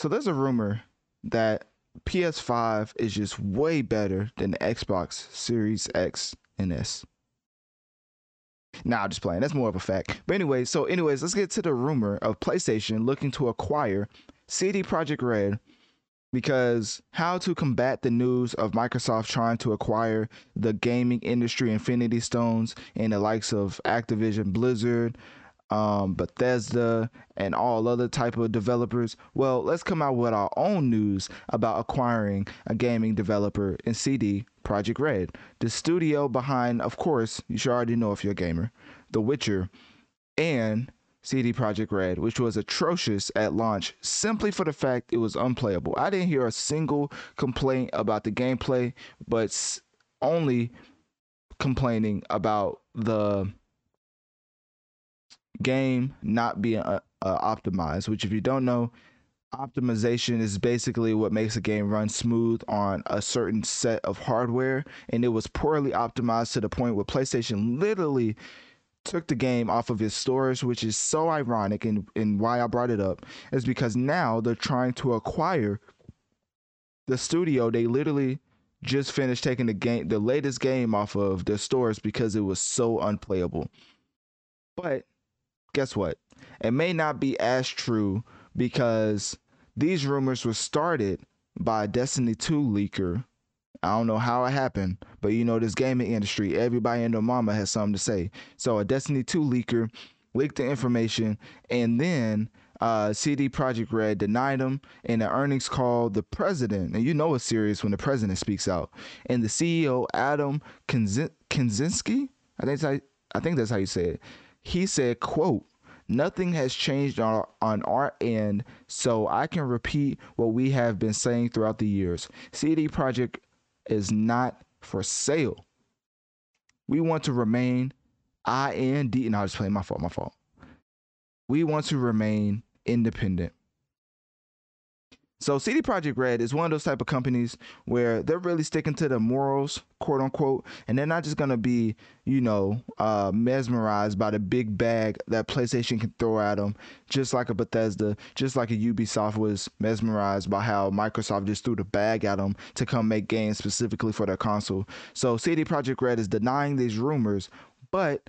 So there's a rumor that PS5 is just way better than the Xbox Series X and S. Nah, I'm just playing. That's more of a fact. But anyway, so anyways, let's get to the rumor of PlayStation looking to acquire CD Projekt Red because how to combat the news of Microsoft trying to acquire the gaming industry Infinity Stones and the likes of Activision Blizzard, um, Bethesda, and all other type of developers. Well, let's come out with our own news about acquiring a gaming developer in CD Projekt Red, the studio behind, of course, you should already know if you're a gamer, The Witcher, and CD Projekt Red, which was atrocious at launch simply for the fact it was unplayable. I didn't hear a single complaint about the gameplay, but only complaining about the game not being uh, uh, optimized, which, if you don't know, optimization is basically what makes a game run smooth on a certain set of hardware. And it was poorly optimized to the point where PlayStation literally took the game off of its stores, which is so ironic. And, and why I brought it up is because now they're trying to acquire the studio. They literally just finished taking the game, the latest game off of their stores because it was so unplayable. But guess what? It may not be as true because these rumors were started by a Destiny 2 leaker. I don't know how it happened, but you know, this gaming industry, everybody and their mama has something to say. So a Destiny 2 leaker leaked the information, and then uh, CD Projekt Red denied them in an earnings call. The president, and you know it's serious when the president speaks out, and the CEO Adam Kaczynski, I think I think that's how you say it he said, quote, Nothing has changed on our, on our end, so I can repeat what we have been saying throughout the years. CD Projekt is not for sale. We want to remain IND. No, I was playing my fault, my fault. We want to remain independent. So CD Projekt Red is one of those type of companies where they're really sticking to the morals, quote unquote, and they're not just gonna be, you know, uh, mesmerized by the big bag that PlayStation can throw at them, just like a Bethesda, just like a Ubisoft was mesmerized by how Microsoft just threw the bag at them to come make games specifically for their console. So CD Projekt Red is denying these rumors, but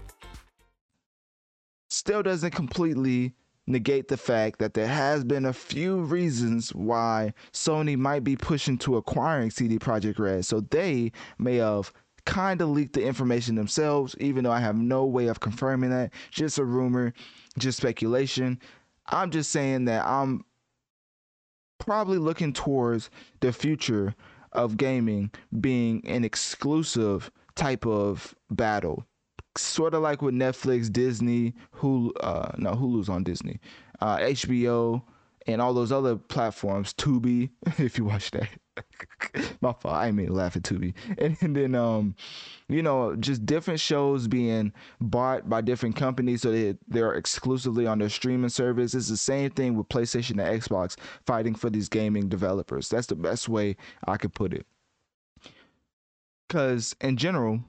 still doesn't completely negate the fact that there has been a few reasons why Sony might be pushing to acquiring CD Projekt Red. So they may have kind of leaked the information themselves, even though I have no way of confirming that. Just a rumor, just speculation. I'm just saying that I'm probably looking towards the future of gaming being an exclusive type of battle sort of like with Netflix, Disney, Hulu, uh, no, Hulu's on Disney, uh, HBO, and all those other platforms, Tubi, if you watch that. My fault. I mean laugh at Tubi. And, and, then um, you know, just different shows being bought by different companies so they they're exclusively on their streaming service. It's the same thing with PlayStation and Xbox fighting for these gaming developers. That's the best way I could put it. Cause in general,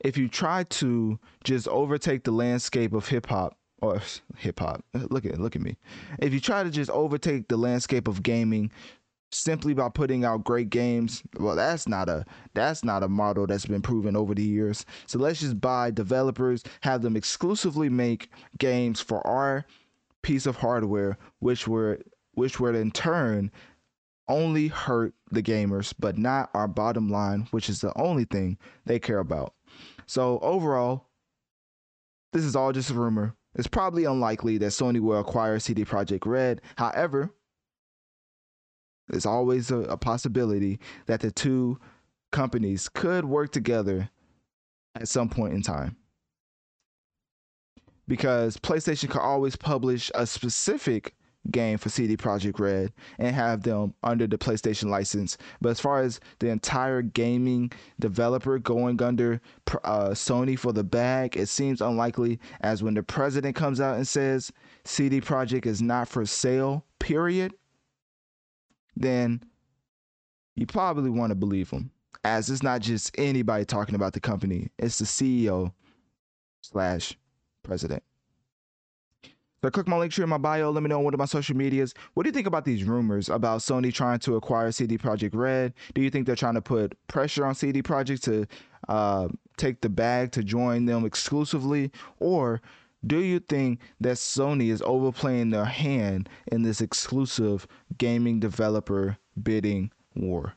if you try to just overtake the landscape of hip hop or hip hop, look at look at me. If you try to just overtake the landscape of gaming simply by putting out great games, well that's not a that's not a model that's been proven over the years. So let's just buy developers, have them exclusively make games for our piece of hardware, which were which would in turn only hurt the gamers, but not our bottom line, which is the only thing they care about. So overall, this is all just a rumor. It's probably unlikely that Sony will acquire CD Projekt Red. However, there's always a, a possibility that the two companies could work together at some point in time. Because PlayStation could always publish a specific game for CD Projekt Red and have them under the PlayStation license. But as far as the entire gaming developer going under uh, Sony for the bag, it seems unlikely. As when the president comes out and says CD Projekt is not for sale, period, then you probably want to believe them As it's not just anybody talking about the company, it's the CEO slash president. So click my link here in my bio. Let me know on one of my social medias. What do you think about these rumors about Sony trying to acquire CD Projekt Red? Do you think they're trying to put pressure on CD Projekt to uh, take the bag to join them exclusively, or do you think that Sony is overplaying their hand in this exclusive gaming developer bidding war?